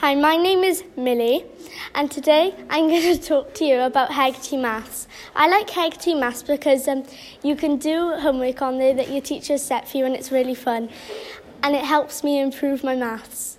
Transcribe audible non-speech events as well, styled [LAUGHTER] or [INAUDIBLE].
Hi, my name is Millie, and today I'm [LAUGHS] going to talk to you about Hegarty Maths. I like Hegarty Maths because um, you can do homework on there that your teacher set for you, and it's really fun, and it helps me improve my maths.